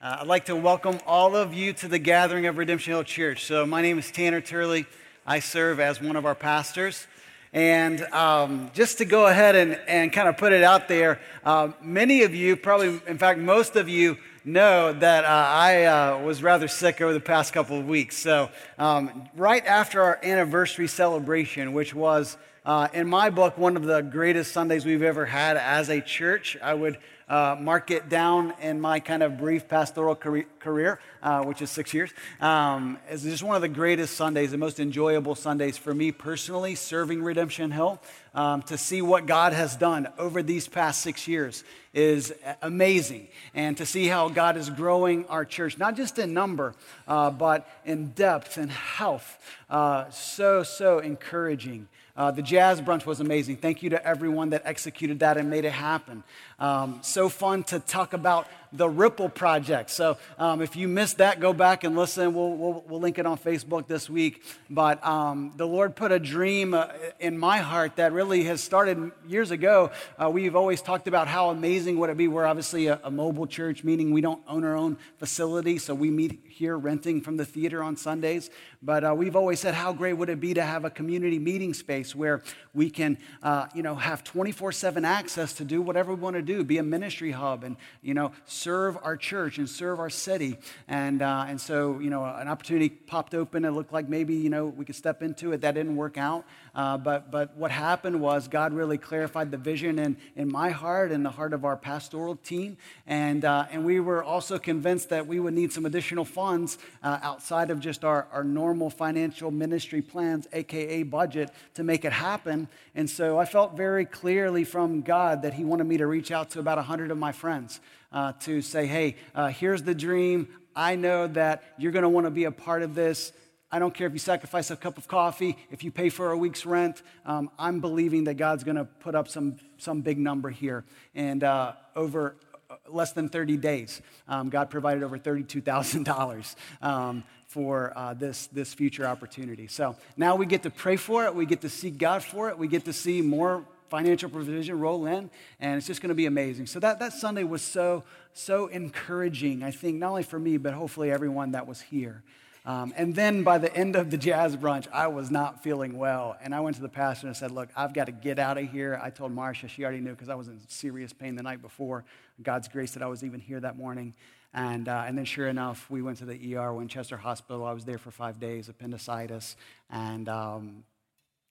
Uh, I'd like to welcome all of you to the gathering of Redemption Hill Church. So, my name is Tanner Turley. I serve as one of our pastors. And um, just to go ahead and, and kind of put it out there, uh, many of you, probably, in fact, most of you, know that uh, I uh, was rather sick over the past couple of weeks. So, um, right after our anniversary celebration, which was, uh, in my book, one of the greatest Sundays we've ever had as a church, I would uh, mark it down in my kind of brief pastoral career, uh, which is six years. Um, it's just one of the greatest Sundays, the most enjoyable Sundays for me personally, serving Redemption Hill. Um, to see what God has done over these past six years is amazing. And to see how God is growing our church, not just in number, uh, but in depth and health. Uh, so, so encouraging. Uh, the jazz brunch was amazing. Thank you to everyone that executed that and made it happen. Um, so fun to talk about the Ripple Project. So um, if you missed that, go back and listen. We'll, we'll, we'll link it on Facebook this week. But um, the Lord put a dream uh, in my heart that really has started years ago. Uh, we've always talked about how amazing would it be. We're obviously a, a mobile church, meaning we don't own our own facility, so we meet here renting from the theater on Sundays. But uh, we've always said, how great would it be to have a community meeting space where we can, uh, you know, have 24/7 access to do whatever we want to do, be a ministry hub, and you know serve our church and serve our city. And, uh, and so, you know, an opportunity popped open. It looked like maybe, you know, we could step into it. That didn't work out. Uh, but, but what happened was God really clarified the vision in, in my heart and the heart of our pastoral team. And, uh, and we were also convinced that we would need some additional funds uh, outside of just our, our normal financial ministry plans, AKA budget, to make it happen. And so I felt very clearly from God that He wanted me to reach out to about 100 of my friends uh, to say, hey, uh, here's the dream. I know that you're going to want to be a part of this. I don't care if you sacrifice a cup of coffee, if you pay for a week's rent. Um, I'm believing that God's going to put up some, some big number here. And uh, over uh, less than 30 days, um, God provided over $32,000 um, for uh, this, this future opportunity. So now we get to pray for it. We get to seek God for it. We get to see more financial provision roll in, and it's just going to be amazing. So that, that Sunday was so, so encouraging, I think, not only for me, but hopefully everyone that was here. Um, and then by the end of the jazz brunch, I was not feeling well. And I went to the pastor and said, Look, I've got to get out of here. I told Marcia, she already knew because I was in serious pain the night before. God's grace that I was even here that morning. And, uh, and then, sure enough, we went to the ER, Winchester Hospital. I was there for five days, appendicitis. And um,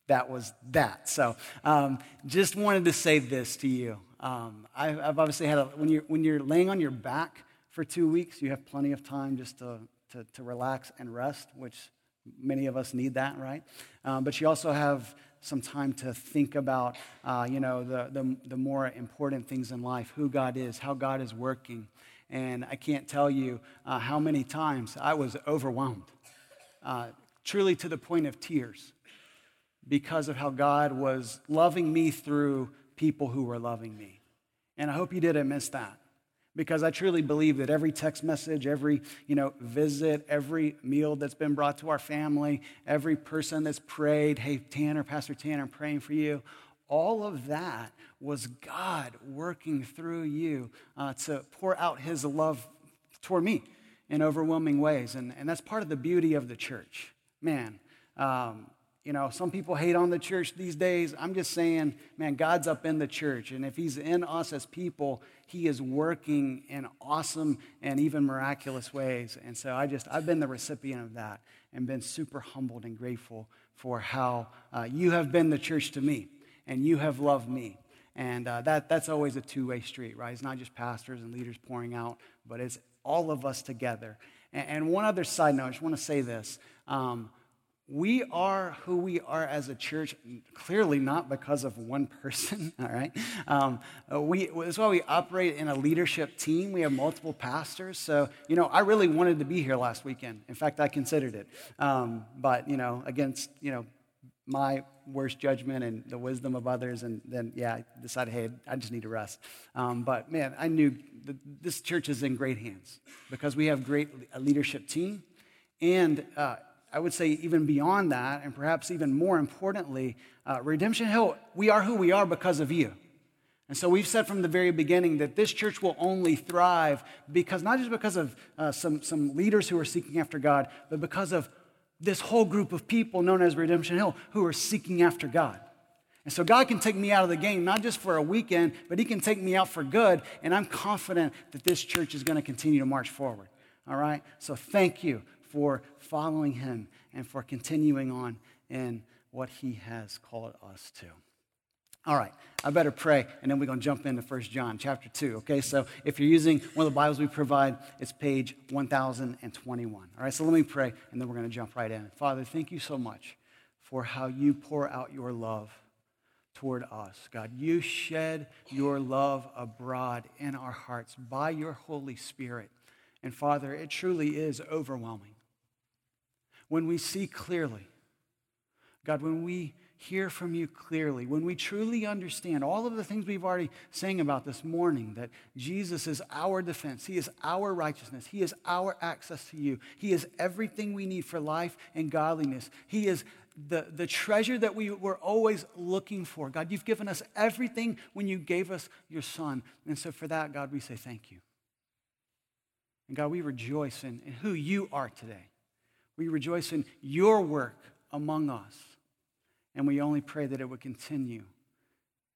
that was that. So um, just wanted to say this to you. Um, I've, I've, obviously had a, when you're, when you're laying on your back for two weeks, you have plenty of time just to, to, to relax and rest, which many of us need that, right? Um, but you also have some time to think about, uh, you know, the, the, the more important things in life, who God is, how God is working. And I can't tell you uh, how many times I was overwhelmed, uh, truly to the point of tears because of how God was loving me through people who were loving me. And I hope you didn't miss that because I truly believe that every text message, every you know visit, every meal that's been brought to our family, every person that's prayed, "Hey Tanner, Pastor Tanner, I'm praying for you." All of that was God working through you uh, to pour out His love toward me in overwhelming ways, and, and that's part of the beauty of the church. Man, um, you know, some people hate on the church these days. I'm just saying, man, God's up in the church. And if He's in us as people, He is working in awesome and even miraculous ways. And so I just, I've been the recipient of that and been super humbled and grateful for how uh, you have been the church to me and you have loved me. And uh, that, that's always a two way street, right? It's not just pastors and leaders pouring out, but it's all of us together. And, and one other side note, I just want to say this. Um, we are who we are as a church, clearly not because of one person, all right? Um, we, that's why we operate in a leadership team. We have multiple pastors. So, you know, I really wanted to be here last weekend. In fact, I considered it. Um, but, you know, against, you know, my worst judgment and the wisdom of others, and then, yeah, I decided, hey, I just need to rest. Um, but, man, I knew this church is in great hands because we have great a leadership team and uh, I would say even beyond that, and perhaps even more importantly, uh, Redemption Hill, we are who we are because of you. And so we've said from the very beginning that this church will only thrive because, not just because of uh, some, some leaders who are seeking after God, but because of this whole group of people known as Redemption Hill who are seeking after God. And so God can take me out of the game, not just for a weekend, but He can take me out for good. And I'm confident that this church is going to continue to march forward. All right? So thank you for following Him and for continuing on in what He has called us to. All right, I better pray, and then we're going to jump into 1 John chapter 2. Okay, so if you're using one of the Bibles we provide, it's page 1021. All right, so let me pray, and then we're going to jump right in. Father, thank you so much for how you pour out your love toward us. God, you shed your love abroad in our hearts by your Holy Spirit. And Father, it truly is overwhelming. When we see clearly, God, when we hear from you clearly, when we truly understand all of the things we've already sang about this morning, that Jesus is our defense, He is our righteousness, He is our access to you, He is everything we need for life and godliness, He is the, the treasure that we were always looking for. God, you've given us everything when you gave us your Son. And so for that, God, we say thank you. And God, we rejoice in, in who you are today. We rejoice in your work among us. And we only pray that it would continue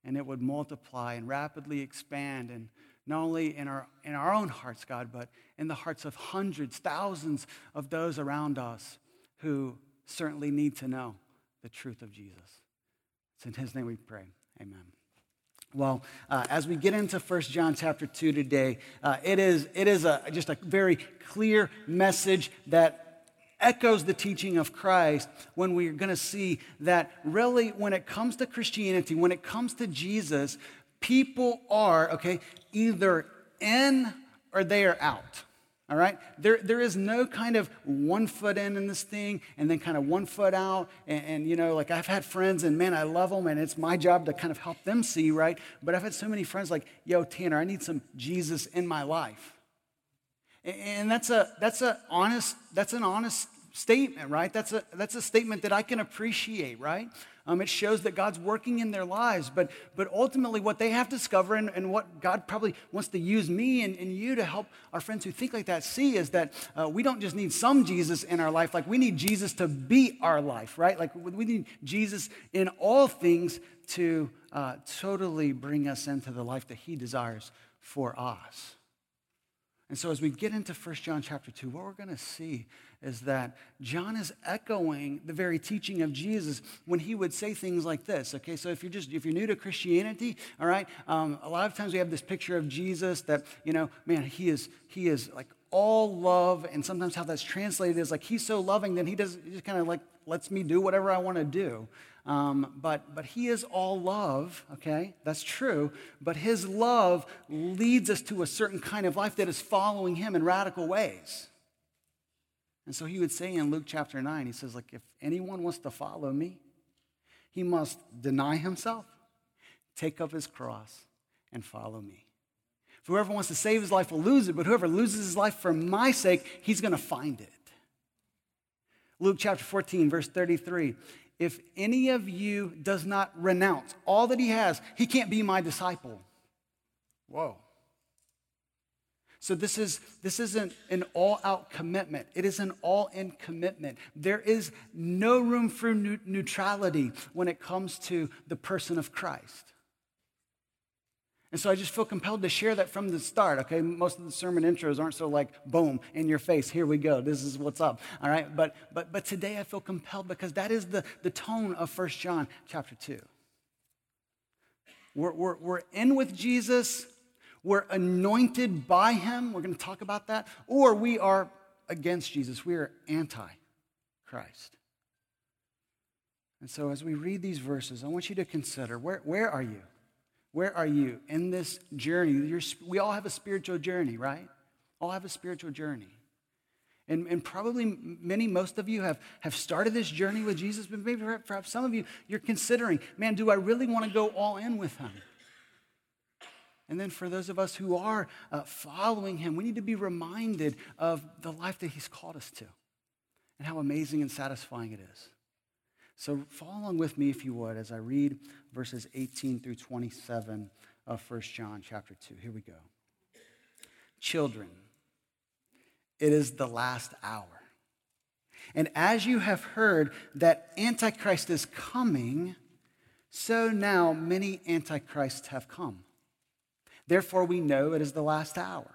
and it would multiply and rapidly expand and not only in our, in our own hearts, God, but in the hearts of hundreds, thousands of those around us who certainly need to know the truth of Jesus. It's in his name we pray. Amen. Well, uh, as we get into 1 John chapter 2 today, uh, it is, it is a, just a very clear message that echoes the teaching of Christ when we're going to see that really, when it comes to Christianity, when it comes to Jesus, people are, okay, either in or they are out. All right? There, there is no kind of one foot in in this thing and then kind of one foot out. And, and, you know, like I've had friends and man, I love them and it's my job to kind of help them see, right? But I've had so many friends like, yo, Tanner, I need some Jesus in my life. And that's a that's a honest that's an honest statement, right? That's a that's a statement that I can appreciate, right? Um, it shows that God's working in their lives, but but ultimately what they have to discover and, and what God probably wants to use me and, and you to help our friends who think like that see is that uh, we don't just need some Jesus in our life, like we need Jesus to be our life, right? Like we need Jesus in all things to uh, totally bring us into the life that He desires for us. And so as we get into 1 John chapter 2, what we're going to see is that John is echoing the very teaching of Jesus when he would say things like this. Okay, so if you're just if you're new to Christianity, all right, um, a lot of times we have this picture of Jesus that you know, man, he is he is like all love, and sometimes how that's translated is like he's so loving that he does he just kind of like lets me do whatever I want to do. Um, but, but he is all love, okay? That's true. But his love leads us to a certain kind of life that is following him in radical ways. And so he would say in Luke chapter 9, he says, like, if anyone wants to follow me, he must deny himself, take up his cross, and follow me. Whoever wants to save his life will lose it, but whoever loses his life for my sake, he's going to find it. Luke chapter 14, verse 33 if any of you does not renounce all that he has, he can't be my disciple. Whoa. So this is this isn't an all-out commitment. It is an all-in commitment. There is no room for neutrality when it comes to the person of Christ. And so I just feel compelled to share that from the start, okay? Most of the sermon intros aren't so like, boom, in your face, here we go, this is what's up, all right? But, but, but today I feel compelled because that is the, the tone of First John chapter 2. We're, we're, we're in with Jesus, we're anointed by him, we're gonna talk about that, or we are against Jesus, we are anti Christ. And so as we read these verses, I want you to consider where, where are you? Where are you in this journey? You're, we all have a spiritual journey, right? All have a spiritual journey. And, and probably many, most of you have, have started this journey with Jesus, but maybe perhaps some of you, you're considering, man, do I really want to go all in with him? And then for those of us who are uh, following him, we need to be reminded of the life that he's called us to and how amazing and satisfying it is. So follow along with me, if you would, as I read verses 18 through 27 of 1 John chapter 2. Here we go. Children, it is the last hour. And as you have heard that Antichrist is coming, so now many Antichrists have come. Therefore, we know it is the last hour.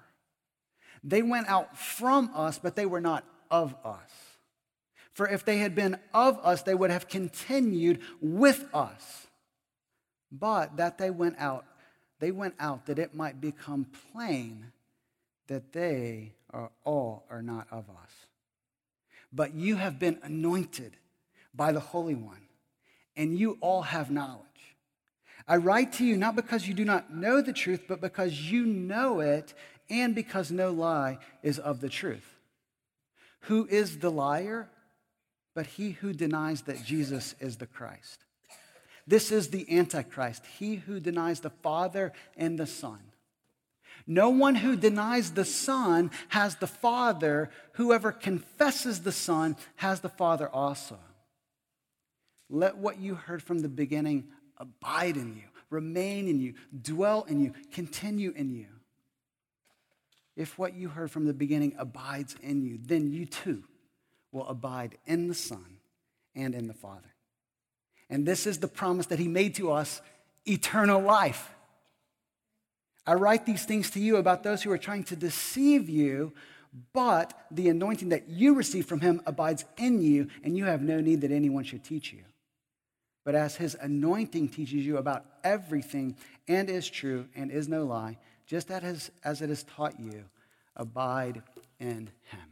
They went out from us, but they were not of us. For if they had been of us, they would have continued with us. But that they went out, they went out that it might become plain that they are all are not of us. But you have been anointed by the Holy One, and you all have knowledge. I write to you not because you do not know the truth, but because you know it, and because no lie is of the truth. Who is the liar? But he who denies that Jesus is the Christ. This is the Antichrist, he who denies the Father and the Son. No one who denies the Son has the Father. Whoever confesses the Son has the Father also. Let what you heard from the beginning abide in you, remain in you, dwell in you, continue in you. If what you heard from the beginning abides in you, then you too will abide in the Son and in the Father. And this is the promise that He made to us eternal life. I write these things to you about those who are trying to deceive you, but the anointing that you receive from Him abides in you, and you have no need that anyone should teach you. But as His anointing teaches you about everything and is true and is no lie, just as, as it has taught you, abide in him.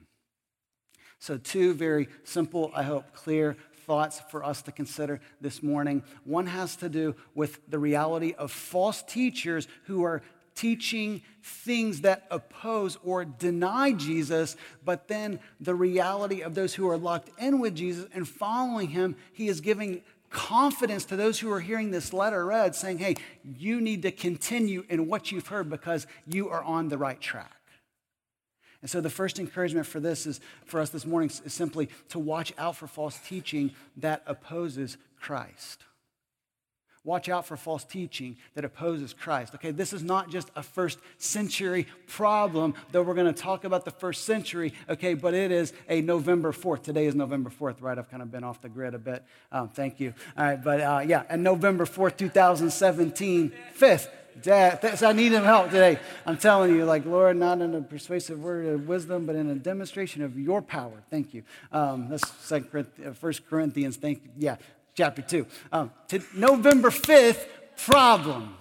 So, two very simple, I hope, clear thoughts for us to consider this morning. One has to do with the reality of false teachers who are teaching things that oppose or deny Jesus, but then the reality of those who are locked in with Jesus and following him, he is giving confidence to those who are hearing this letter read, saying, hey, you need to continue in what you've heard because you are on the right track. And so, the first encouragement for this is for us this morning is simply to watch out for false teaching that opposes Christ. Watch out for false teaching that opposes Christ. Okay, this is not just a first century problem, though we're going to talk about the first century, okay, but it is a November 4th. Today is November 4th, right? I've kind of been off the grid a bit. Um, thank you. All right, but uh, yeah, and November 4th, 2017, 5th. Dad, I need him help today. I'm telling you, like, Lord, not in a persuasive word of wisdom, but in a demonstration of your power. Thank you. Um, that's Corinthians, First Corinthians. Thank you. Yeah, chapter 2. Um, to November 5th, problem.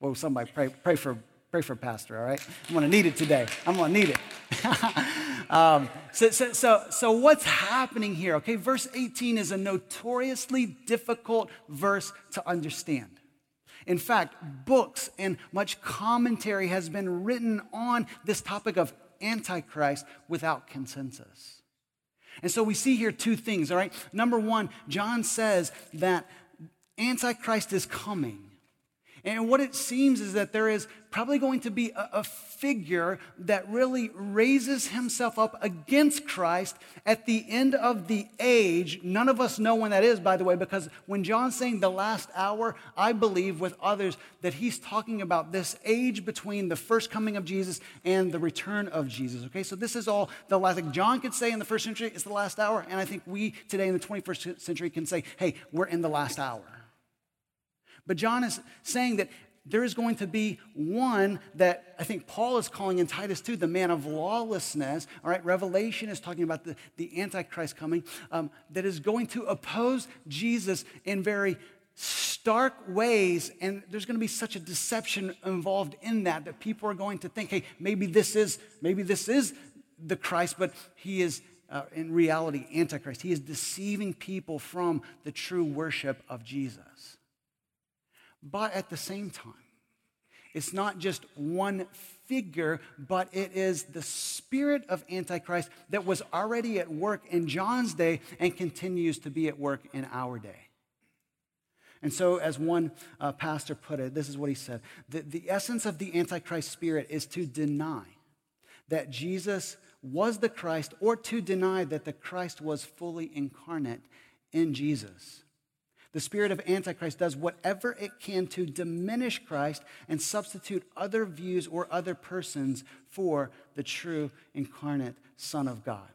Well, somebody pray, pray, for, pray for Pastor, all right? I'm going to need it today. I'm going to need it. um, so, so, so, so, what's happening here? Okay, verse 18 is a notoriously difficult verse to understand. In fact, books and much commentary has been written on this topic of Antichrist without consensus. And so we see here two things, all right? Number one, John says that Antichrist is coming. And what it seems is that there is probably going to be a, a, figure that really raises himself up against Christ at the end of the age. None of us know when that is, by the way, because when John's saying the last hour, I believe with others that he's talking about this age between the first coming of Jesus and the return of Jesus. Okay, so this is all the last. Like John could say in the first century, it's the last hour, and I think we today in the 21st century can say, hey, we're in the last hour. But John is saying that there is going to be one that I think Paul is calling in Titus 2 the man of lawlessness. All right, Revelation is talking about the, the Antichrist coming, um, that is going to oppose Jesus in very stark ways. And there's going to be such a deception involved in that that people are going to think, hey, maybe this is, maybe this is the Christ, but he is. Uh, in reality, Antichrist. He is deceiving people from the true worship of Jesus. But at the same time, it's not just one figure, but it is the spirit of Antichrist that was already at work in John's day and continues to be at work in our day. And so, as one uh, pastor put it, this is what he said the, the essence of the Antichrist spirit is to deny that Jesus was the Christ or to deny that the Christ was fully incarnate in Jesus. The spirit of Antichrist does whatever it can to diminish Christ and substitute other views or other persons for the true incarnate Son of God.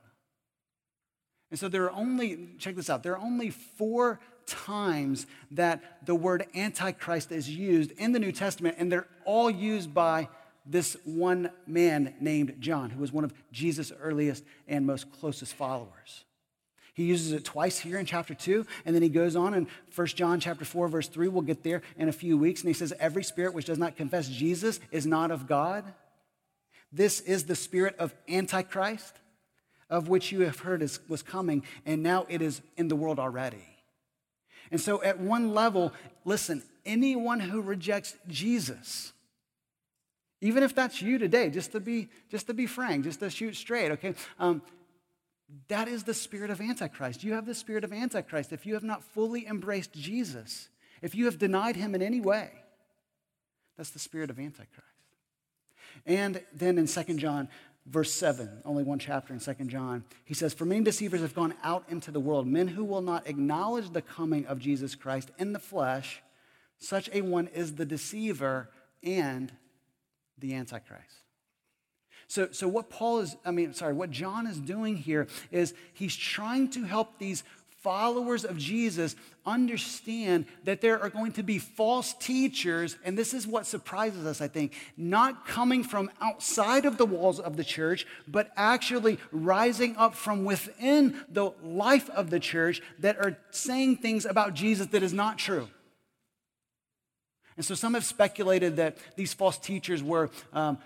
And so there are only, check this out, there are only four times that the word Antichrist is used in the New Testament, and they're all used by this one man named John, who was one of Jesus' earliest and most closest followers. He uses it twice here in chapter 2, and then he goes on in 1 John chapter 4, verse 3. We'll get there in a few weeks. And he says, Every spirit which does not confess Jesus is not of God. This is the spirit of Antichrist, of which you have heard is, was coming, and now it is in the world already. And so, at one level, listen, anyone who rejects Jesus, even if that's you today, just to be, just to be frank, just to shoot straight, okay? Um, that is the spirit of Antichrist. You have the spirit of Antichrist if you have not fully embraced Jesus, if you have denied him in any way. That's the spirit of Antichrist. And then in 2 John, verse 7, only one chapter in 2 John, he says, For many deceivers have gone out into the world, men who will not acknowledge the coming of Jesus Christ in the flesh. Such a one is the deceiver and the Antichrist. So, so what Paul is, I mean, sorry, what John is doing here is he's trying to help these followers of Jesus understand that there are going to be false teachers, and this is what surprises us, I think, not coming from outside of the walls of the church, but actually rising up from within the life of the church that are saying things about Jesus that is not true. And so some have speculated that these false teachers were um,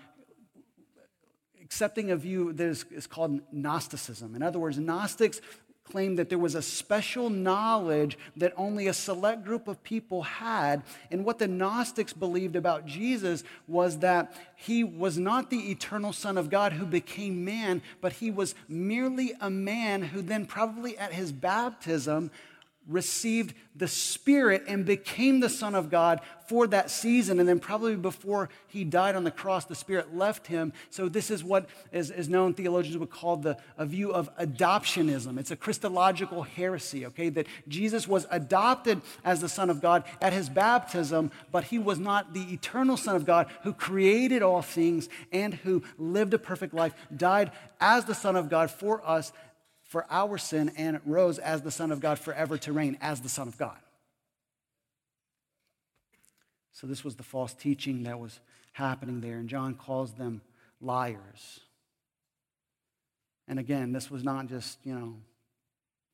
accepting a view that is, is called Gnosticism. In other words, Gnostics claimed that there was a special knowledge that only a select group of people had. And what the Gnostics believed about Jesus was that he was not the eternal Son of God who became man, but he was merely a man who then, probably at his baptism, received the Spirit and became the Son of God for that season. And then, probably before he died on the cross, the Spirit left him. So, this is what is, is known, theologians would call the, a view of adoptionism. It's a Christological heresy, okay? That Jesus was adopted as the Son of God at his baptism, but he was not the eternal Son of God who created all things and who lived a perfect life, died as the Son of God for us for our sin and rose as the Son of God forever to reign as the Son of God. So, this was the false teaching that was happening there, and John calls them liars. And again, this was not just, you know,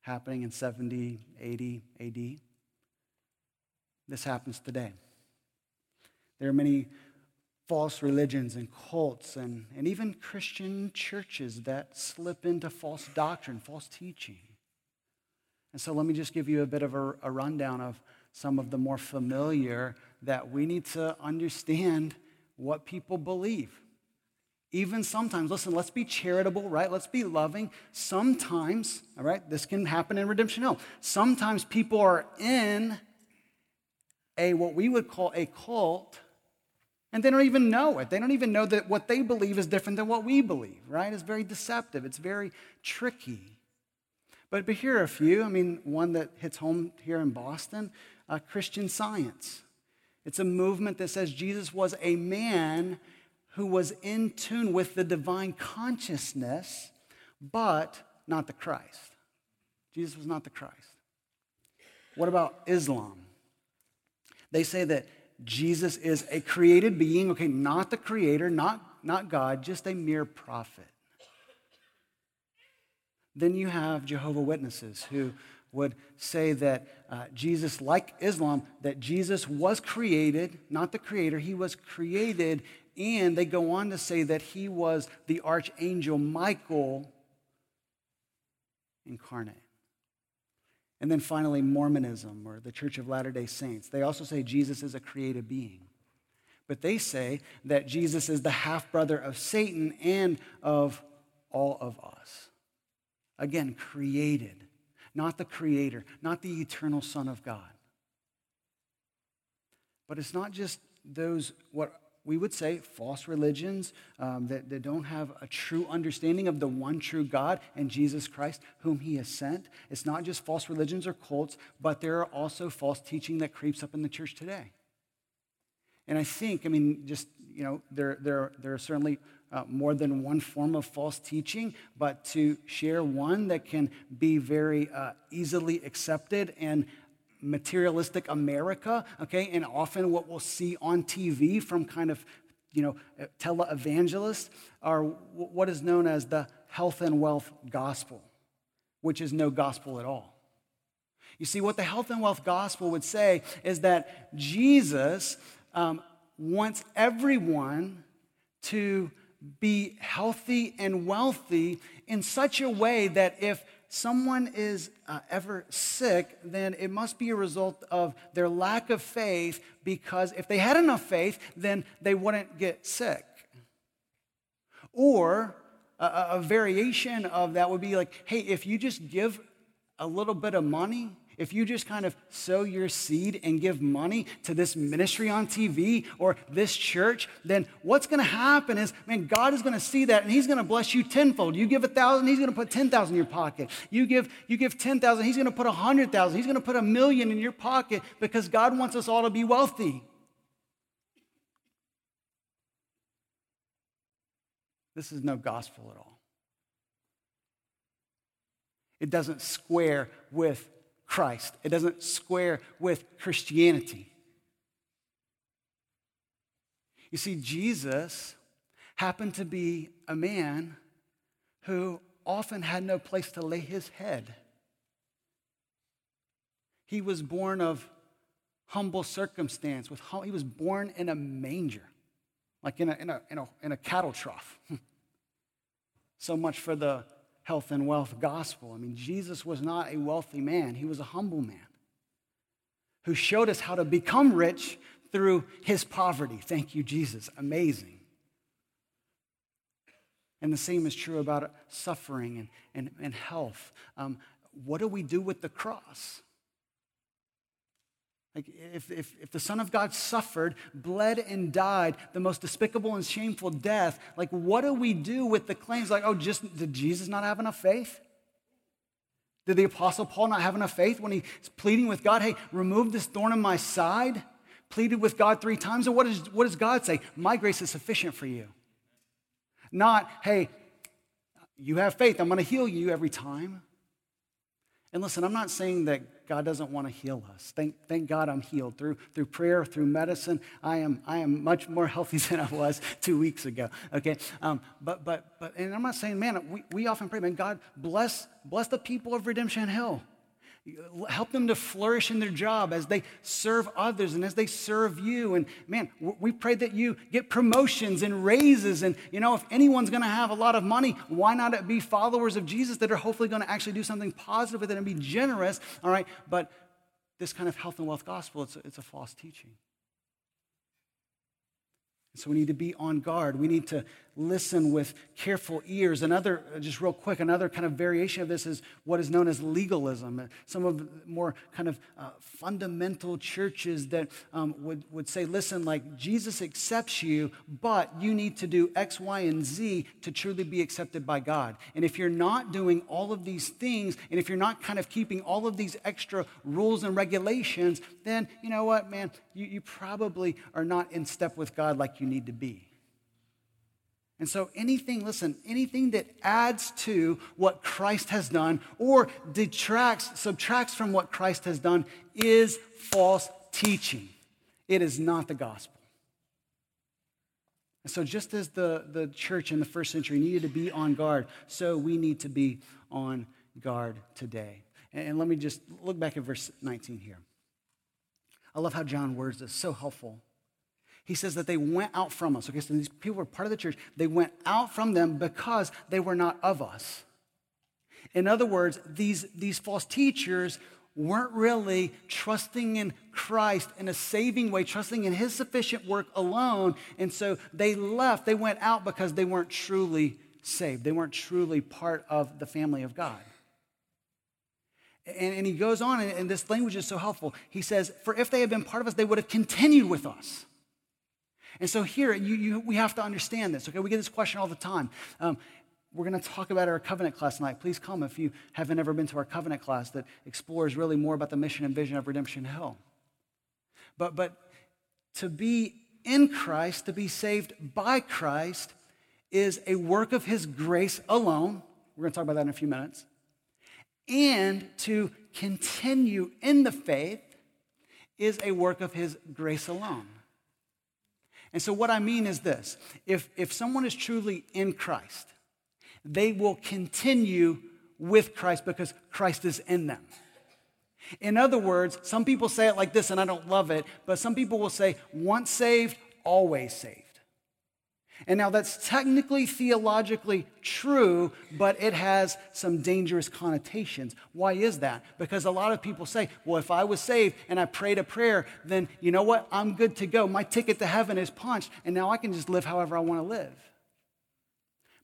happening in 70, 80 AD. This happens today. There are many false religions and cults and, and even Christian churches that slip into false doctrine, false teaching. And so let me just give you a bit of a, a rundown of some of the more familiar that we need to understand what people believe. Even sometimes, listen, let's be charitable, right? Let's be loving. Sometimes, all right, this can happen in Redemption Hill. Sometimes people are in a what we would call a cult and they don't even know it. They don't even know that what they believe is different than what we believe, right? It's very deceptive, it's very tricky. But, but here are a few. I mean, one that hits home here in Boston uh, Christian Science. It's a movement that says Jesus was a man who was in tune with the divine consciousness, but not the Christ. Jesus was not the Christ. What about Islam? They say that Jesus is a created being, okay, not the creator, not, not God, just a mere prophet. Then you have Jehovah Witnesses who would say that uh, Jesus, like Islam, that Jesus was created, not the creator, he was created, and they go on to say that he was the archangel Michael incarnate. And then finally, Mormonism or the Church of Latter day Saints. They also say Jesus is a created being. But they say that Jesus is the half brother of Satan and of all of us. Again, created, not the creator, not the eternal Son of God. But it's not just those, what we would say false religions um, that, that don't have a true understanding of the one true God and Jesus Christ, whom He has sent. It's not just false religions or cults, but there are also false teaching that creeps up in the church today. And I think, I mean, just, you know, there, there, there are certainly uh, more than one form of false teaching, but to share one that can be very uh, easily accepted and materialistic America, okay, and often what we'll see on TV from kind of, you know, televangelists are what is known as the health and wealth gospel, which is no gospel at all. You see, what the health and wealth gospel would say is that Jesus um, wants everyone to be healthy and wealthy in such a way that if someone is uh, ever sick, then it must be a result of their lack of faith because if they had enough faith, then they wouldn't get sick. Or a, a variation of that would be like, hey, if you just give a little bit of money, if you just kind of sow your seed and give money to this ministry on TV or this church, then what's going to happen is, man, God is going to see that and He's going to bless you tenfold. You give a thousand, He's going to put ten thousand in your pocket. You give, you give ten thousand, He's going to put a hundred thousand. He's going to put a million in your pocket because God wants us all to be wealthy. This is no gospel at all. It doesn't square with Christ. It doesn't square with Christianity. You see, Jesus happened to be a man who often had no place to lay his head. He was born of humble circumstance. With he was born in a manger, like in a, in a, in a, in a cattle trough. so much for the health and wealth gospel. I mean, Jesus was not a wealthy man, he was a humble man who showed us how to become rich through his poverty. Thank you, Jesus. Amazing. And the same is true about suffering and, and, and health. Um, what do we do with the cross? Like, if, if, if the Son of God suffered, bled, and died the most despicable and shameful death, like, what do we do with the claims like, oh, just did Jesus not have enough faith? Did the Apostle Paul not have enough faith when he's pleading with God, hey, remove this thorn in my side? Pleaded with God three times? Or what, is, what does God say? My grace is sufficient for you. Not, hey, you have faith, I'm going to heal you every time. And listen, I'm not saying that God doesn't want to heal us. Thank, thank God I'm healed through, through prayer, through medicine. I am, I am much more healthy than I was two weeks ago. Okay, um, but but but, and I'm not saying, man, we, we often pray, man, God bless bless the people of Redemption Hill. Help them to flourish in their job as they serve others and as they serve you. And man, we pray that you get promotions and raises. And you know, if anyone's going to have a lot of money, why not it be followers of Jesus that are hopefully going to actually do something positive with it and be generous? All right, but this kind of health and wealth gospel, it's a, it's a false teaching. So we need to be on guard. We need to listen with careful ears. Another, just real quick, another kind of variation of this is what is known as legalism. Some of more kind of uh, fundamental churches that um, would, would say, listen, like Jesus accepts you, but you need to do X, Y, and Z to truly be accepted by God. And if you're not doing all of these things, and if you're not kind of keeping all of these extra rules and regulations, then you know what, man, you, you probably are not in step with God like you need to be. And so, anything, listen, anything that adds to what Christ has done or detracts, subtracts from what Christ has done is false teaching. It is not the gospel. And so, just as the, the church in the first century needed to be on guard, so we need to be on guard today. And let me just look back at verse 19 here. I love how John words this, so helpful. He says that they went out from us. Okay, so these people were part of the church. They went out from them because they were not of us. In other words, these, these false teachers weren't really trusting in Christ in a saving way, trusting in his sufficient work alone. And so they left, they went out because they weren't truly saved. They weren't truly part of the family of God. And, and he goes on, and, and this language is so helpful. He says, For if they had been part of us, they would have continued with us. And so here, you, you, we have to understand this, okay? We get this question all the time. Um, we're going to talk about our covenant class tonight. Please come if you haven't ever been to our covenant class that explores really more about the mission and vision of Redemption Hill. But, but to be in Christ, to be saved by Christ, is a work of His grace alone. We're going to talk about that in a few minutes. And to continue in the faith is a work of His grace alone. And so, what I mean is this if, if someone is truly in Christ, they will continue with Christ because Christ is in them. In other words, some people say it like this, and I don't love it, but some people will say, once saved, always saved. And now that's technically theologically true, but it has some dangerous connotations. Why is that? Because a lot of people say, well, if I was saved and I prayed a prayer, then you know what? I'm good to go. My ticket to heaven is punched, and now I can just live however I want to live.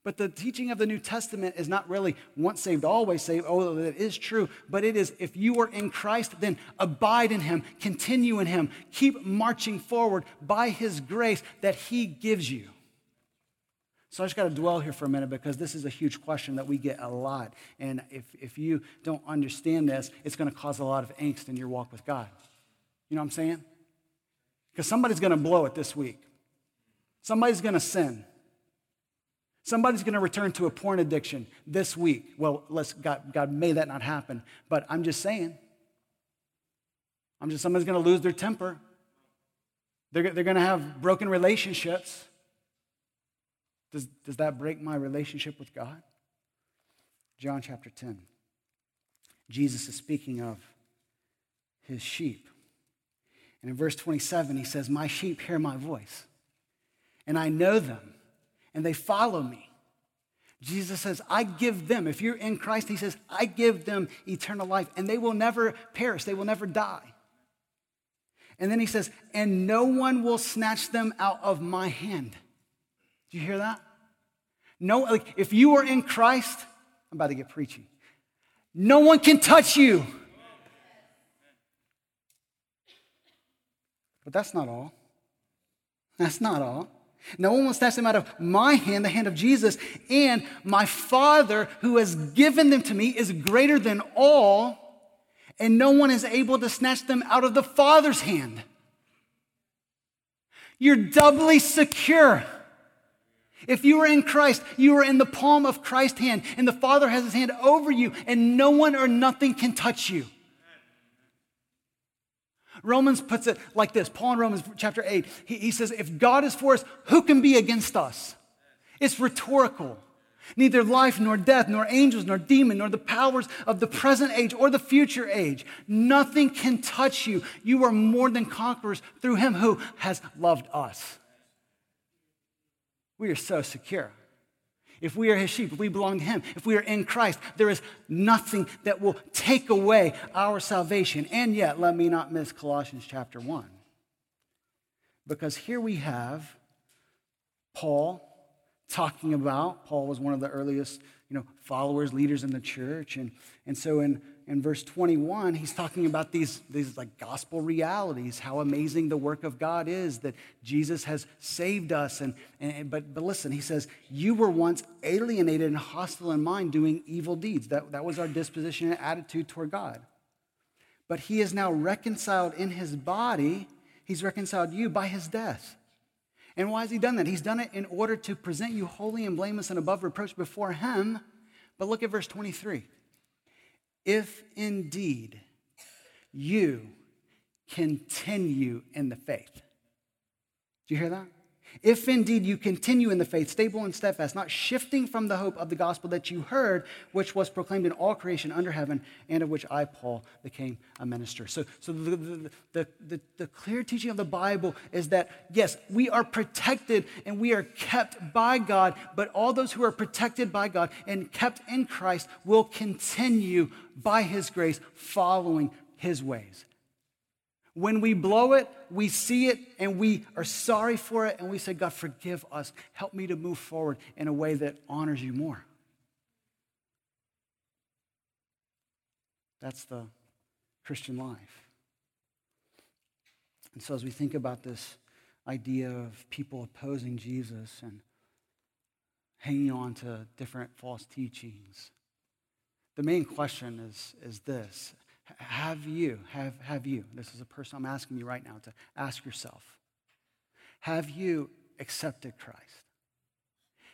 But the teaching of the New Testament is not really once saved, always saved, although that is true. But it is if you are in Christ, then abide in Him, continue in Him, keep marching forward by His grace that He gives you. So I just got to dwell here for a minute because this is a huge question that we get a lot. And if, if you don't understand this, it's going to cause a lot of angst in your walk with God. You know what I'm saying? Because somebody's going to blow it this week, somebody's going to sin. Somebody's going to return to a porn addiction this week. Well, let's God, God may that not happen, but I'm just saying. I'm just somebody's going to lose their temper. They're, they're going to have broken relationships. Does, does that break my relationship with God? John chapter 10. Jesus is speaking of his sheep. And in verse 27, he says, My sheep hear my voice, and I know them and they follow me. Jesus says, I give them, if you're in Christ, he says, I give them eternal life, and they will never perish, they will never die. And then he says, and no one will snatch them out of my hand. Do you hear that? No, like if you are in Christ, I'm about to get preachy. No one can touch you. But that's not all. That's not all. No one will snatch them out of my hand, the hand of Jesus, and my Father who has given them to me is greater than all, and no one is able to snatch them out of the Father's hand. You're doubly secure. If you are in Christ, you are in the palm of Christ's hand, and the Father has his hand over you, and no one or nothing can touch you. Romans puts it like this Paul in Romans chapter 8, he, he says, If God is for us, who can be against us? It's rhetorical. Neither life, nor death, nor angels, nor demon, nor the powers of the present age or the future age. Nothing can touch you. You are more than conquerors through him who has loved us. We are so secure. If we are his sheep, if we belong to him, if we are in Christ, there is nothing that will take away our salvation. And yet, let me not miss Colossians chapter 1. Because here we have Paul talking about, Paul was one of the earliest you know, followers, leaders in the church. And, and so in in verse 21, he's talking about these, these like gospel realities, how amazing the work of God is, that Jesus has saved us. And, and but, but listen, he says, You were once alienated and hostile in mind, doing evil deeds. That, that was our disposition and attitude toward God. But he is now reconciled in his body, he's reconciled you by his death. And why has he done that? He's done it in order to present you holy and blameless and above reproach before him. But look at verse 23 if indeed you continue in the faith. Do you hear that? If indeed you continue in the faith, stable and steadfast, not shifting from the hope of the gospel that you heard, which was proclaimed in all creation under heaven, and of which I, Paul, became a minister. So, so the, the, the, the, the clear teaching of the Bible is that, yes, we are protected and we are kept by God, but all those who are protected by God and kept in Christ will continue by his grace following his ways. When we blow it, we see it and we are sorry for it and we say, God, forgive us. Help me to move forward in a way that honors you more. That's the Christian life. And so, as we think about this idea of people opposing Jesus and hanging on to different false teachings. The main question is, is this Have you, have, have you, this is a person I'm asking you right now to ask yourself, have you accepted Christ?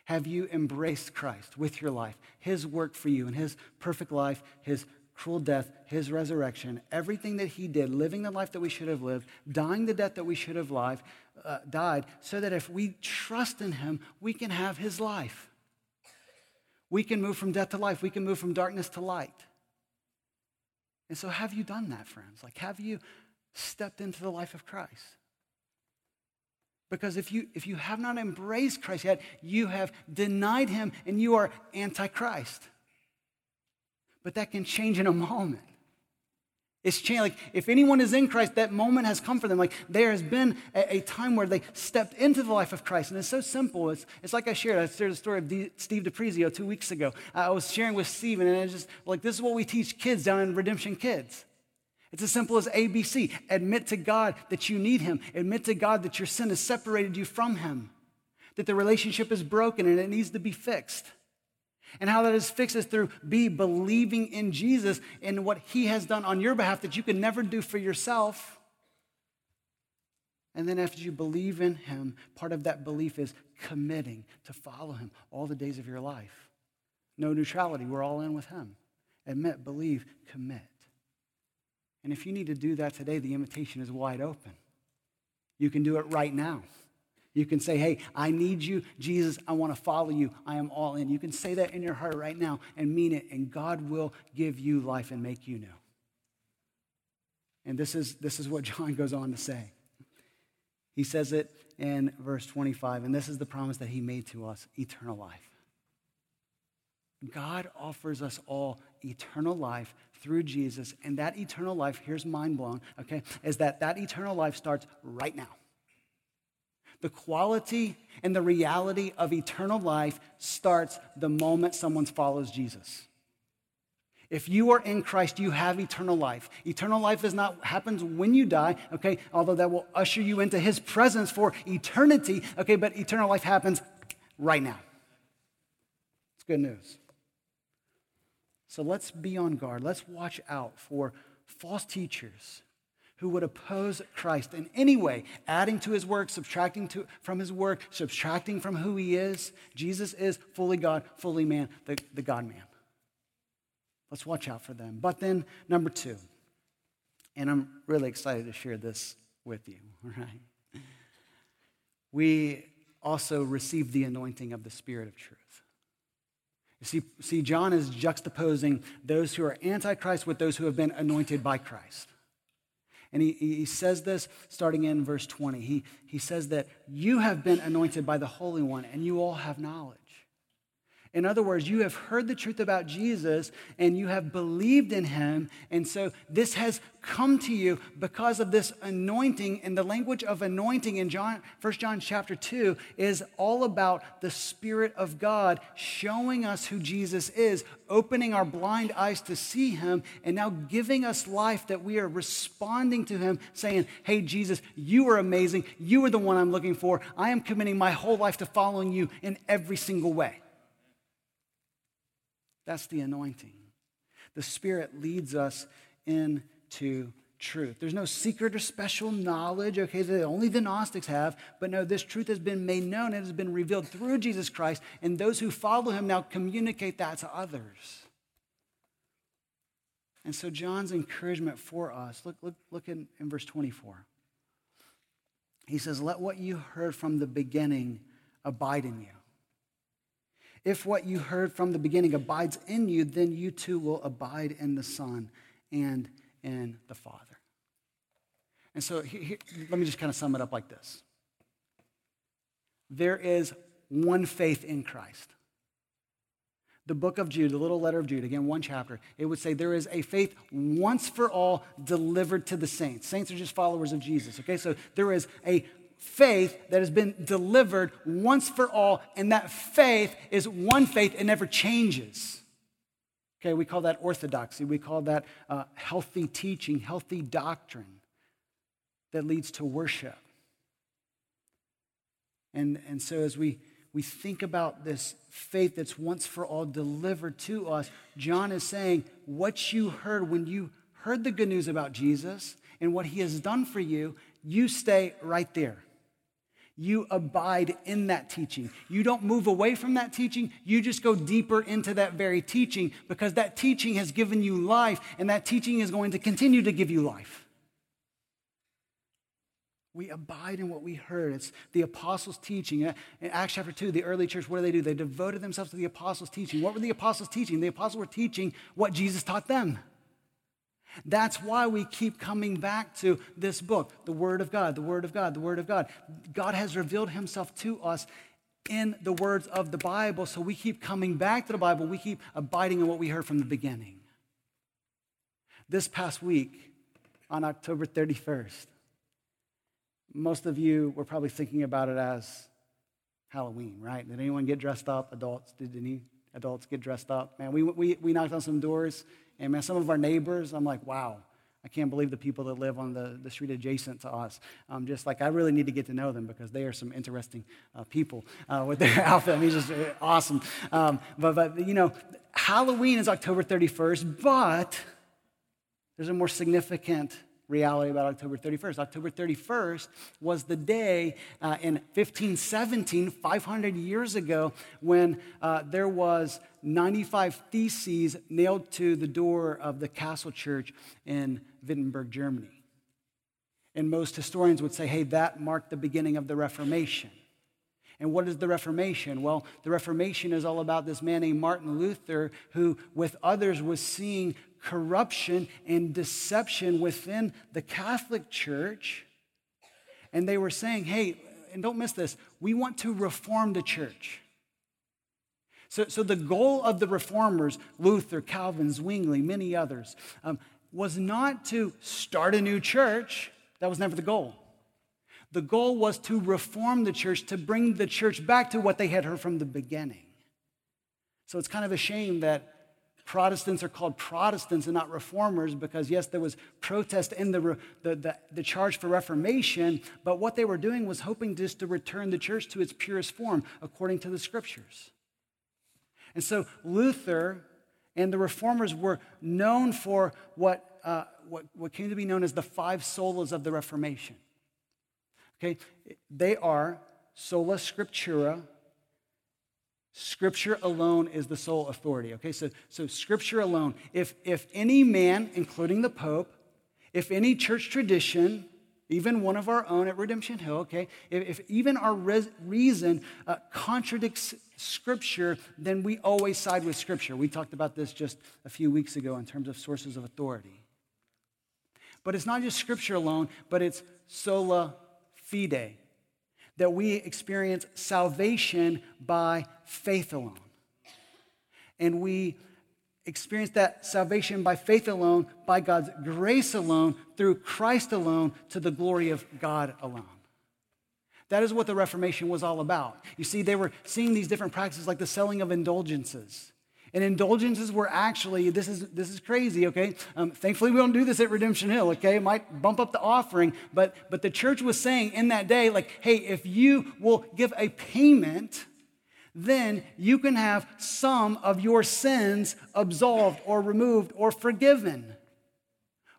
Have you embraced Christ with your life, His work for you, and His perfect life, His cruel death, His resurrection, everything that He did, living the life that we should have lived, dying the death that we should have lived, uh, died, so that if we trust in Him, we can have His life. We can move from death to life. We can move from darkness to light. And so, have you done that, friends? Like, have you stepped into the life of Christ? Because if you, if you have not embraced Christ yet, you have denied him and you are antichrist. But that can change in a moment. It's changed. Like, if anyone is in Christ, that moment has come for them. Like, there has been a, a, time where they stepped into the life of Christ. And it's so simple. It's, it's like I shared. I shared the story of D, Steve DePrizio two weeks ago. I was sharing with Stephen, and it's just like, this is what we teach kids down in Redemption Kids. It's as simple as ABC. Admit to God that you need Him. Admit to God that your sin has separated you from Him, that the relationship is broken and it needs to be fixed. And how that is fixed is through be believing in Jesus and what He has done on your behalf that you can never do for yourself. And then after you believe in Him, part of that belief is committing to follow Him all the days of your life. No neutrality. We're all in with Him. Admit, believe, commit. And if you need to do that today, the invitation is wide open. You can do it right now. You can say, Hey, I need you. Jesus, I want to follow you. I am all in. You can say that in your heart right now and mean it, and God will give you life and make you new. And this is, this is what John goes on to say. He says it in verse 25, and this is the promise that he made to us eternal life. God offers us all eternal life through Jesus, and that eternal life, here's mind blown, okay, is that that eternal life starts right now. The quality and the reality of eternal life starts the moment someone follows Jesus. If you are in Christ, you have eternal life. Eternal life is not happens when you die, okay? Although that will usher you into his presence for eternity, okay? But eternal life happens right now. It's good news. So let's be on guard. Let's watch out for false teachers who would oppose Christ in any way, adding to his work, subtracting to, from his work, subtracting from who he is. Jesus is fully God, fully man, the, the God man. Let's watch out for them. But then, number two, and I'm really excited to share this with you, all right? We also receive the anointing of the Spirit of truth. You see, see, John is juxtaposing those who are antichrist with those who have been anointed by Christ. And he, he says this starting in verse 20. He, he says that you have been anointed by the Holy One and you all have knowledge. In other words, you have heard the truth about Jesus and you have believed in him. And so this has come to you because of this anointing. And the language of anointing in John, 1 John chapter 2 is all about the Spirit of God showing us who Jesus is, opening our blind eyes to see him, and now giving us life that we are responding to him, saying, Hey, Jesus, you are amazing. You are the one I'm looking for. I am committing my whole life to following you in every single way. That's the anointing. The Spirit leads us into truth. There's no secret or special knowledge, okay, that only the Gnostics have, but no, this truth has been made known. It has been revealed through Jesus Christ, and those who follow him now communicate that to others. And so, John's encouragement for us look, look, look in, in verse 24. He says, Let what you heard from the beginning abide in you. If what you heard from the beginning abides in you, then you too will abide in the Son and in the Father. And so let me just kind of sum it up like this there is one faith in Christ. The book of Jude, the little letter of Jude, again, one chapter, it would say there is a faith once for all delivered to the saints. Saints are just followers of Jesus, okay? So there is a faith that has been delivered once for all, and that faith is one faith, it never changes. Okay, we call that orthodoxy. We call that uh, healthy teaching, healthy doctrine that leads to worship. And, and so as we, we think about this faith that's once for all delivered to us, John is saying, what you heard when you heard the good news about Jesus and what he has done for you, you stay right there. You abide in that teaching. You don't move away from that teaching. You just go deeper into that very teaching because that teaching has given you life and that teaching is going to continue to give you life. We abide in what we heard. It's the apostles' teaching. In Acts chapter 2, the early church, what do they do? They devoted themselves to the apostles' teaching. What were the apostles teaching? The apostles were teaching what Jesus taught them. That's why we keep coming back to this book, the Word of God, the Word of God, the Word of God. God has revealed Himself to us in the words of the Bible, so we keep coming back to the Bible. We keep abiding in what we heard from the beginning. This past week, on October 31st, most of you were probably thinking about it as Halloween, right? Did anyone get dressed up? Adults, did any adults get dressed up? Man, we, we, we knocked on some doors and man, some of our neighbors, I'm like, wow, I can't believe the people that live on the, the street adjacent to us. I'm um, just like I really need to get to know them because they are some interesting uh, people uh, with their outfit. I mean, just uh, awesome. Um, but, but, you know, Halloween is October 31st, but there's a more significant reality about October 31st. October 31st was the day uh, in 1517, 500 years ago, when uh, there was 95 theses nailed to the door of the castle church in Wittenberg, Germany. And most historians would say, hey, that marked the beginning of the Reformation. And what is the Reformation? Well, the Reformation is all about this man named Martin Luther, who, with others, was seeing corruption and deception within the Catholic Church. And they were saying, hey, and don't miss this, we want to reform the church. So, so the goal of the reformers, Luther, Calvin, Zwingli, many others, um, was not to start a new church. That was never the goal. The goal was to reform the church, to bring the church back to what they had heard from the beginning. So it's kind of a shame that Protestants are called Protestants and not reformers because, yes, there was protest in the, the, the, the, charge for Reformation, but what they were doing was hoping just to return the church to its purest form according to the scriptures. And so Luther and the reformers were known for what, uh, what, what came to be known as the five solas of the Reformation. Okay, they are sola scriptura, Scripture alone is the sole authority. Okay, so, so Scripture alone. If, if any man, including the Pope, if any church tradition, even one of our own at Redemption Hill, okay, if, if even our res- reason uh, contradicts Scripture, then we always side with Scripture. We talked about this just a few weeks ago in terms of sources of authority. But it's not just Scripture alone, but it's sola fide that we experience salvation by faith alone. And we experience that salvation by faith alone, by God's grace alone, through Christ alone, to the glory of God alone. That is what the Reformation was all about. You see, they were seeing these different practices like the selling of indulgences and indulgences were actually, this is, this is crazy, okay? Um, thankfully, we don't do this at Redemption Hill, okay? It might bump up the offering, but, but the church was saying in that day, like, hey, if you will give a payment, then you can have some of your sins absolved or removed or forgiven.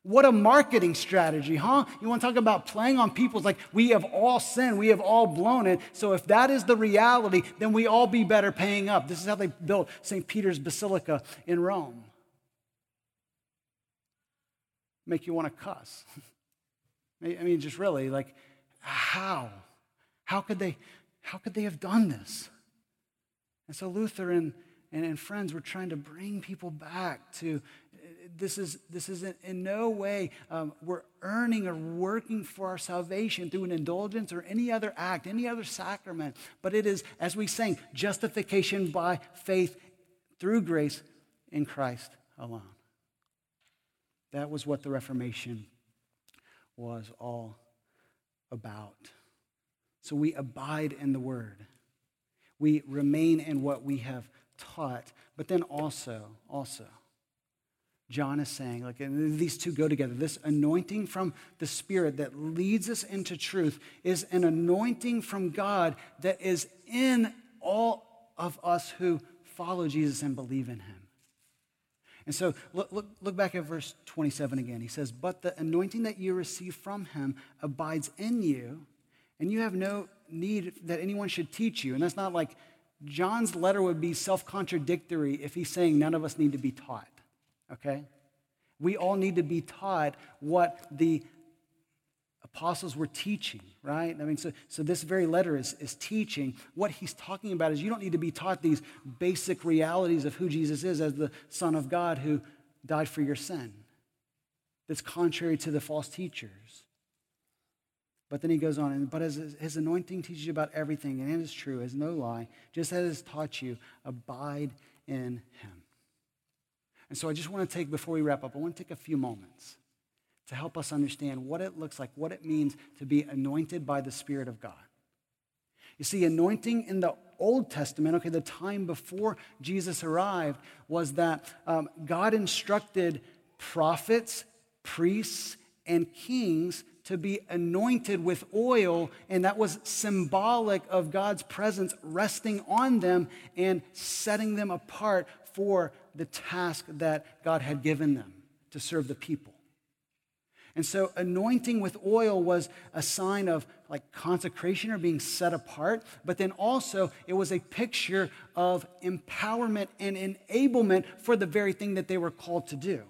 What a marketing strategy, huh? You want to talk about playing on people's like, we have all sinned, we have all blown it. So if that is the reality, then we all be better paying up. This is how they built St. Peter's Basilica in Rome. Make you want to cuss. I mean, just really, like, how? How could they, how could they have done this? And so Luther and, and, and friends were trying to bring people back to this is, this is in, in no way um, we're earning or working for our salvation through an indulgence or any other act, any other sacrament, but it is, as we sang, justification by faith through grace in Christ alone. That was what the Reformation was all about. So we abide in the Word. We remain in what we have taught, but then also, also, John is saying, like, these two go together. This anointing from the Spirit that leads us into truth is an anointing from God that is in all of us who follow Jesus and believe in him. And so look, look, look back at verse 27 again. He says, But the anointing that you receive from him abides in you, and you have no need that anyone should teach you. And that's not like John's letter would be self contradictory if he's saying none of us need to be taught okay? We all need to be taught what the apostles were teaching, right? I mean, so, so this very letter is, is teaching. What he's talking about is you don't need to be taught these basic realities of who Jesus is as the Son of God who died for your sin. That's contrary to the false teachers. But then he goes on, and but as his anointing teaches you about everything, and it is true, is no lie, just as it has taught you, abide in him. And so I just want to take, before we wrap up, I want to take a few moments to help us understand what it looks like, what it means to be anointed by the Spirit of God. You see, anointing in the Old Testament, okay, the time before Jesus arrived, was that um, God instructed prophets, priests, and kings to be anointed with oil, and that was symbolic of God's presence resting on them and setting them apart for the task that God had given them to serve the people. And so, anointing with oil was a sign of like consecration or being set apart, but then also it was a picture of empowerment and enablement for the very thing that they were called to do.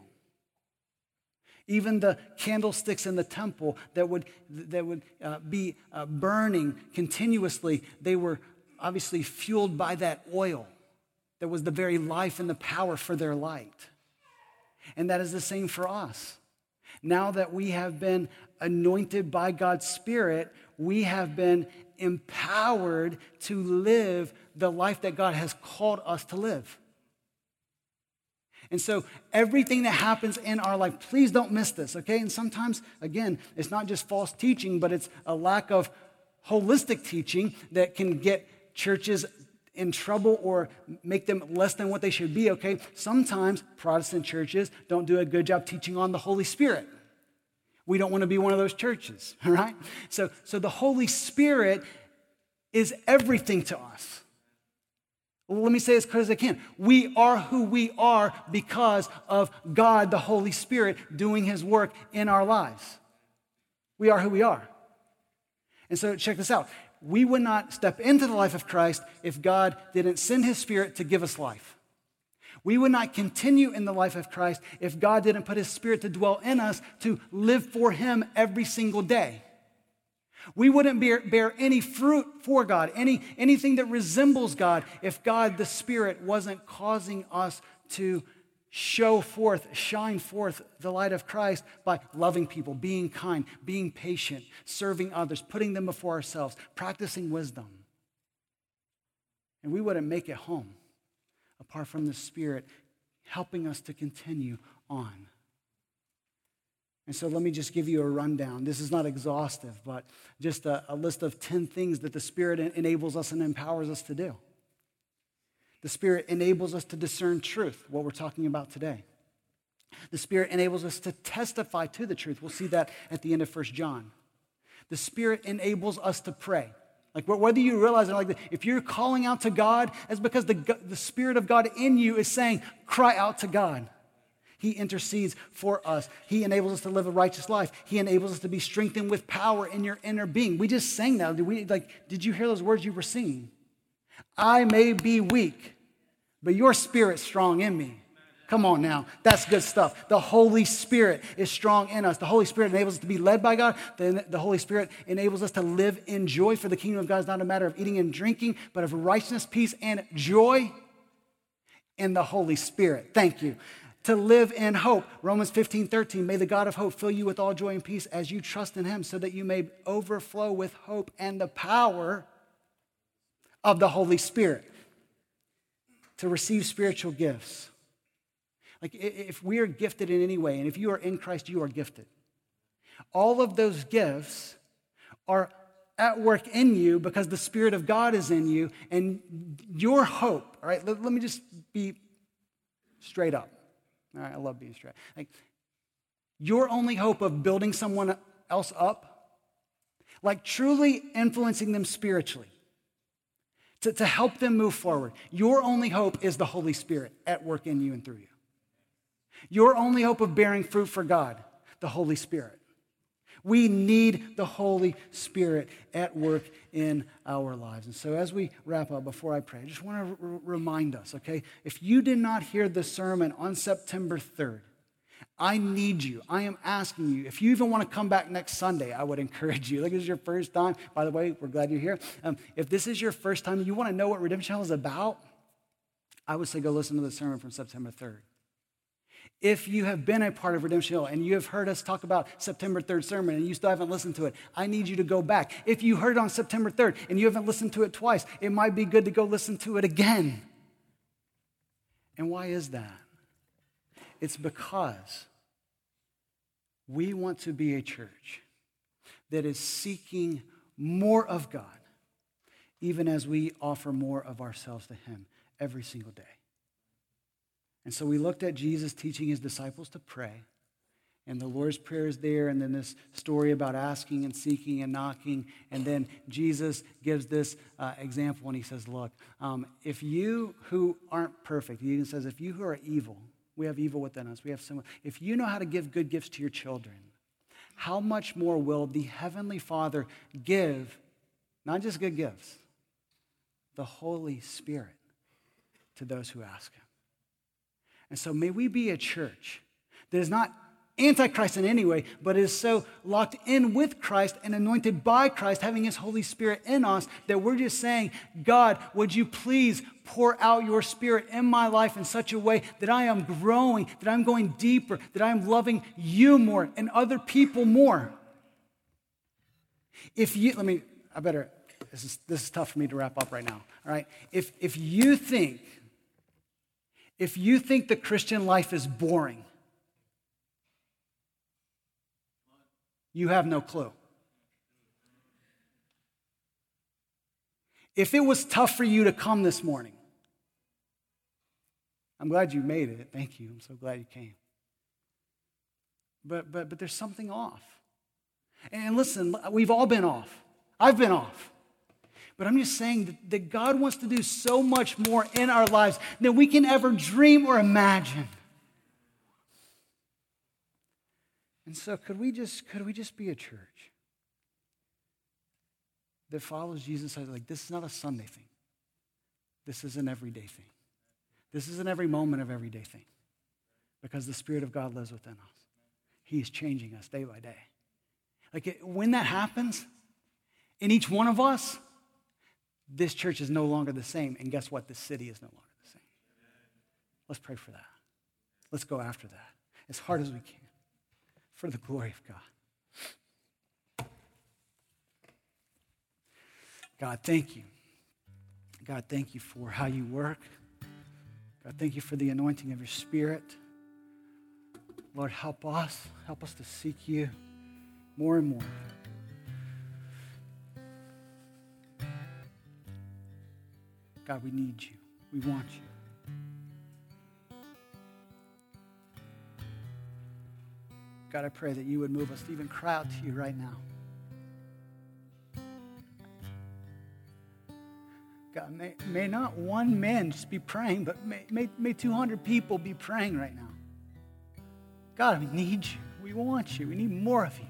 Even the candlesticks in the temple that would, that would uh, be uh, burning continuously, they were obviously fueled by that oil that was the very life and the power for their light. And that is the same for us. Now that we have been anointed by God's Spirit, we have been empowered to live the life that God has called us to live. And so, everything that happens in our life, please don't miss this, okay? And sometimes, again, it's not just false teaching, but it's a lack of holistic teaching that can get churches in trouble or make them less than what they should be, okay? Sometimes Protestant churches don't do a good job teaching on the Holy Spirit. We don't want to be one of those churches, all right? So, so the Holy Spirit is everything to us. Let me say as clear as I can. We are who we are because of God, the Holy Spirit, doing his work in our lives. We are who we are. And so check this out we would not step into the life of Christ if God didn't send his spirit to give us life. We would not continue in the life of Christ if God didn't put his spirit to dwell in us to live for him every single day. We wouldn't bear, bear any fruit for God, any, anything that resembles God, if God, the Spirit, wasn't causing us to show forth, shine forth the light of Christ by loving people, being kind, being patient, serving others, putting them before ourselves, practicing wisdom. And we wouldn't make it home apart from the Spirit helping us to continue on. And so let me just give you a rundown. This is not exhaustive, but just a, a list of 10 things that the Spirit enables us and empowers us to do. The Spirit enables us to discern truth, what we're talking about today. The Spirit enables us to testify to the truth. We'll see that at the end of 1 John. The Spirit enables us to pray. Like whether you realize it, like if you're calling out to God, it's because the, the Spirit of God in you is saying, cry out to God. He intercedes for us. He enables us to live a righteous life. He enables us to be strengthened with power in your inner being. We just sang that. Did we like did you hear those words you were singing? I may be weak, but your spirit's strong in me. Come on now. That's good stuff. The Holy Spirit is strong in us. The Holy Spirit enables us to be led by God. Then the Holy Spirit enables us to live in joy, for the kingdom of God is not a matter of eating and drinking, but of righteousness, peace, and joy in the Holy Spirit. Thank you. To live in hope. Romans 15, 13. May the God of hope fill you with all joy and peace as you trust in him, so that you may overflow with hope and the power of the Holy Spirit to receive spiritual gifts. Like if we are gifted in any way, and if you are in Christ, you are gifted. All of those gifts are at work in you because the Spirit of God is in you, and your hope, all right, let, let me just be straight up. I love being straight. Like, your only hope of building someone else up, like truly influencing them spiritually, to, to help them move forward, your only hope is the Holy Spirit at work in you and through you. Your only hope of bearing fruit for God, the Holy Spirit. We need the Holy Spirit at work in our lives. And so, as we wrap up, before I pray, I just want to r- remind us, okay? If you did not hear the sermon on September 3rd, I need you. I am asking you. If you even want to come back next Sunday, I would encourage you. Like, this is your first time. By the way, we're glad you're here. Um, if this is your first time, you want to know what Redemption Hill is about, I would say go listen to the sermon from September 3rd. If you have been a part of Redemption Hill and you have heard us talk about September 3rd sermon and you still haven't listened to it, I need you to go back. If you heard it on September 3rd and you haven't listened to it twice, it might be good to go listen to it again. And why is that? It's because we want to be a church that is seeking more of God, even as we offer more of ourselves to Him every single day. And so we looked at Jesus teaching his disciples to pray. And the Lord's Prayer is there, and then this story about asking and seeking and knocking. And then Jesus gives this uh, example, and he says, Look, um, if you who aren't perfect, he even says, if you who are evil, we have evil within us, we have sin. If you know how to give good gifts to your children, how much more will the Heavenly Father give, not just good gifts, the Holy Spirit to those who ask Him? And so may we be a church that is not antichrist in any way, but is so locked in with Christ and anointed by Christ, having his Holy Spirit in us, that we're just saying, God, would you please pour out your spirit in my life in such a way that I am growing, that I'm going deeper, that I'm loving you more and other people more. If you, let me, I better, this is, this is tough for me to wrap up right now, all right? If, if you think if you think the Christian life is boring, you have no clue. If it was tough for you to come this morning, I'm glad you made it. Thank you. I'm so glad you came. But, but, but there's something off. And listen, we've all been off. I've been off. But I'm just saying that, that God wants to do so much more in our lives than we can ever dream or imagine. And so could we just could we just be a church that follows Jesus like this is not a Sunday thing. This is an everyday thing. This is an every moment of everyday thing. Because the Spirit of God lives within us. He's changing us day by day. Like it, when that happens in each one of us, this church is no longer the same. And guess what? This city is no longer the same. Let's pray for that. Let's go after that as hard as we can for the glory of God. God, thank you. God, thank you for how you work. God, thank you for the anointing of your spirit. Lord, help us. Help us to seek you more and more. God, we need you. We want you. God, I pray that you would move us to even cry out to you right now. God, may, may not one man just be praying, but may, may, may 200 people be praying right now. God, we need you. We want you. We need more of you.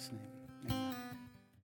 Christ's name.